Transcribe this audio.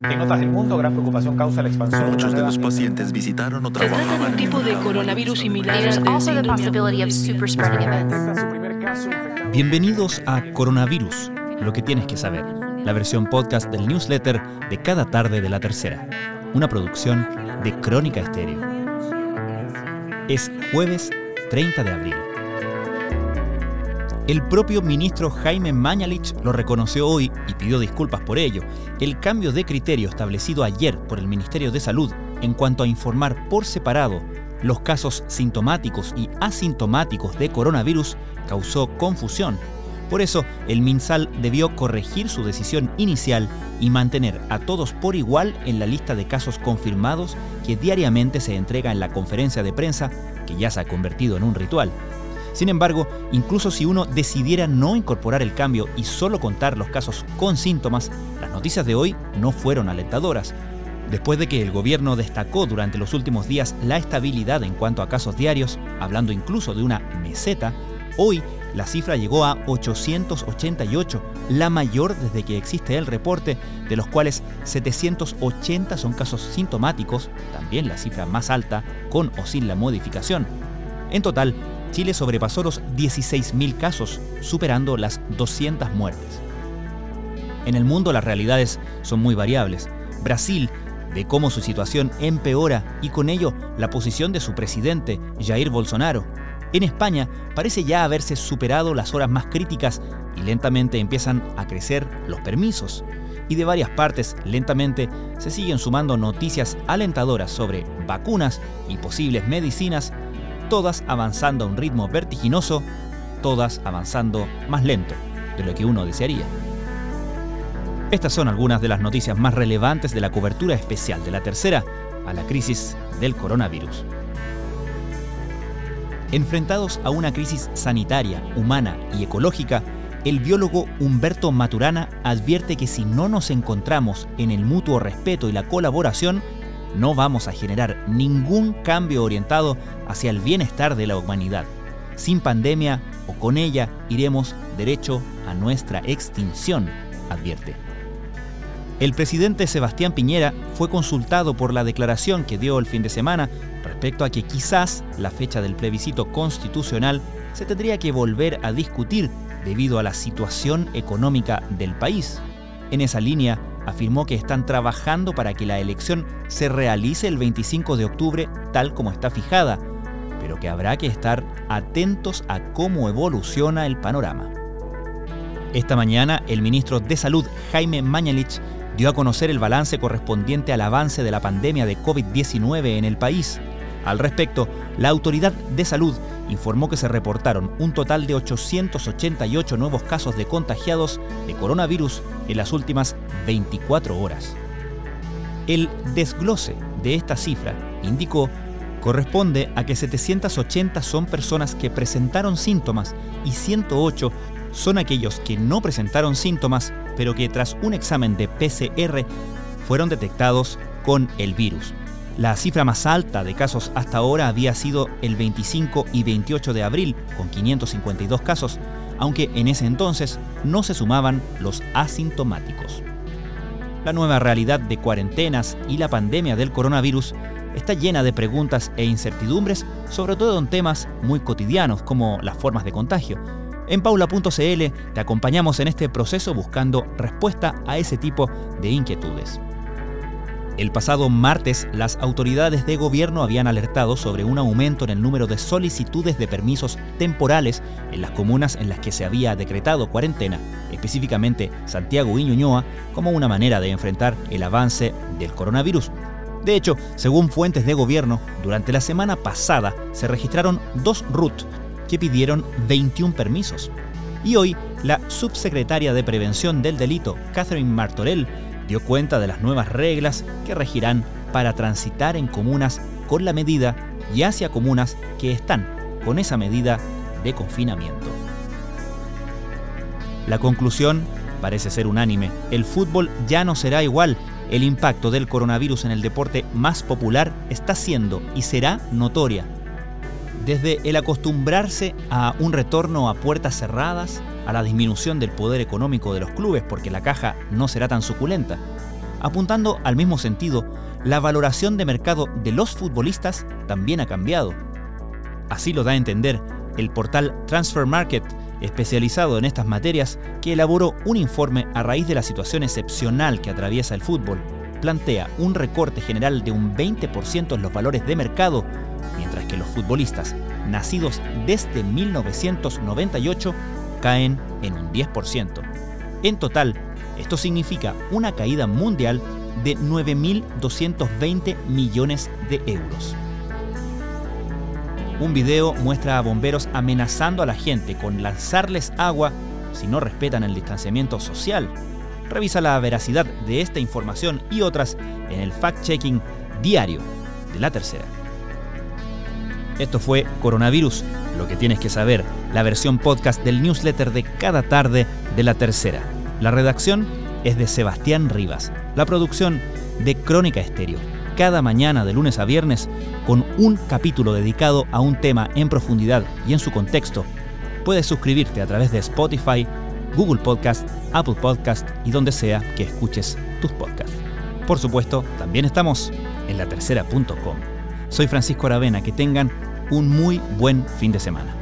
En otras del mundo, gran preocupación causa la expansión. Muchos de los pacientes visitaron o Se trata de un tipo de coronavirus similar. Bienvenidos a Coronavirus, lo que tienes que saber, la versión podcast del newsletter de cada tarde de la tercera, una producción de Crónica Estéreo. Es jueves 30 de abril. El propio ministro Jaime Mañalich lo reconoció hoy y pidió disculpas por ello. El cambio de criterio establecido ayer por el Ministerio de Salud en cuanto a informar por separado los casos sintomáticos y asintomáticos de coronavirus causó confusión. Por eso, el MinSal debió corregir su decisión inicial y mantener a todos por igual en la lista de casos confirmados que diariamente se entrega en la conferencia de prensa, que ya se ha convertido en un ritual. Sin embargo, incluso si uno decidiera no incorporar el cambio y solo contar los casos con síntomas, las noticias de hoy no fueron alentadoras. Después de que el gobierno destacó durante los últimos días la estabilidad en cuanto a casos diarios, hablando incluso de una meseta, hoy la cifra llegó a 888, la mayor desde que existe el reporte, de los cuales 780 son casos sintomáticos, también la cifra más alta, con o sin la modificación. En total, Chile sobrepasó los 16.000 casos, superando las 200 muertes. En el mundo las realidades son muy variables. Brasil ve cómo su situación empeora y con ello la posición de su presidente, Jair Bolsonaro. En España parece ya haberse superado las horas más críticas y lentamente empiezan a crecer los permisos. Y de varias partes, lentamente, se siguen sumando noticias alentadoras sobre vacunas y posibles medicinas todas avanzando a un ritmo vertiginoso, todas avanzando más lento de lo que uno desearía. Estas son algunas de las noticias más relevantes de la cobertura especial de la tercera a la crisis del coronavirus. Enfrentados a una crisis sanitaria, humana y ecológica, el biólogo Humberto Maturana advierte que si no nos encontramos en el mutuo respeto y la colaboración, no vamos a generar ningún cambio orientado hacia el bienestar de la humanidad. Sin pandemia o con ella iremos derecho a nuestra extinción, advierte. El presidente Sebastián Piñera fue consultado por la declaración que dio el fin de semana respecto a que quizás la fecha del plebiscito constitucional se tendría que volver a discutir debido a la situación económica del país. En esa línea, afirmó que están trabajando para que la elección se realice el 25 de octubre tal como está fijada, pero que habrá que estar atentos a cómo evoluciona el panorama. Esta mañana, el ministro de Salud, Jaime Mañalich, dio a conocer el balance correspondiente al avance de la pandemia de COVID-19 en el país. Al respecto, la autoridad de salud informó que se reportaron un total de 888 nuevos casos de contagiados de coronavirus en las últimas 24 horas. El desglose de esta cifra, indicó, corresponde a que 780 son personas que presentaron síntomas y 108 son aquellos que no presentaron síntomas, pero que tras un examen de PCR fueron detectados con el virus. La cifra más alta de casos hasta ahora había sido el 25 y 28 de abril, con 552 casos, aunque en ese entonces no se sumaban los asintomáticos. La nueva realidad de cuarentenas y la pandemia del coronavirus está llena de preguntas e incertidumbres, sobre todo en temas muy cotidianos como las formas de contagio. En paula.cl te acompañamos en este proceso buscando respuesta a ese tipo de inquietudes. El pasado martes, las autoridades de gobierno habían alertado sobre un aumento en el número de solicitudes de permisos temporales en las comunas en las que se había decretado cuarentena, específicamente Santiago y Ñuñoa, como una manera de enfrentar el avance del coronavirus. De hecho, según fuentes de gobierno, durante la semana pasada se registraron dos RUT que pidieron 21 permisos. Y hoy, la subsecretaria de Prevención del Delito, Catherine Martorell, dio cuenta de las nuevas reglas que regirán para transitar en comunas con la medida y hacia comunas que están con esa medida de confinamiento. La conclusión parece ser unánime. El fútbol ya no será igual. El impacto del coronavirus en el deporte más popular está siendo y será notoria. Desde el acostumbrarse a un retorno a puertas cerradas, a la disminución del poder económico de los clubes porque la caja no será tan suculenta, Apuntando al mismo sentido, la valoración de mercado de los futbolistas también ha cambiado. Así lo da a entender el portal Transfer Market, especializado en estas materias, que elaboró un informe a raíz de la situación excepcional que atraviesa el fútbol. Plantea un recorte general de un 20% en los valores de mercado, mientras que los futbolistas nacidos desde 1998 caen en un 10%. En total, esto significa una caída mundial de 9.220 millones de euros. Un video muestra a bomberos amenazando a la gente con lanzarles agua si no respetan el distanciamiento social. Revisa la veracidad de esta información y otras en el fact-checking diario de la tercera. Esto fue Coronavirus, lo que tienes que saber, la versión podcast del newsletter de cada tarde de la tercera. La redacción es de Sebastián Rivas, la producción de Crónica Estéreo, cada mañana de lunes a viernes con un capítulo dedicado a un tema en profundidad y en su contexto. Puedes suscribirte a través de Spotify, Google Podcast, Apple Podcast y donde sea que escuches tus podcasts. Por supuesto, también estamos en la tercera.com. Soy Francisco Aravena, que tengan un muy buen fin de semana.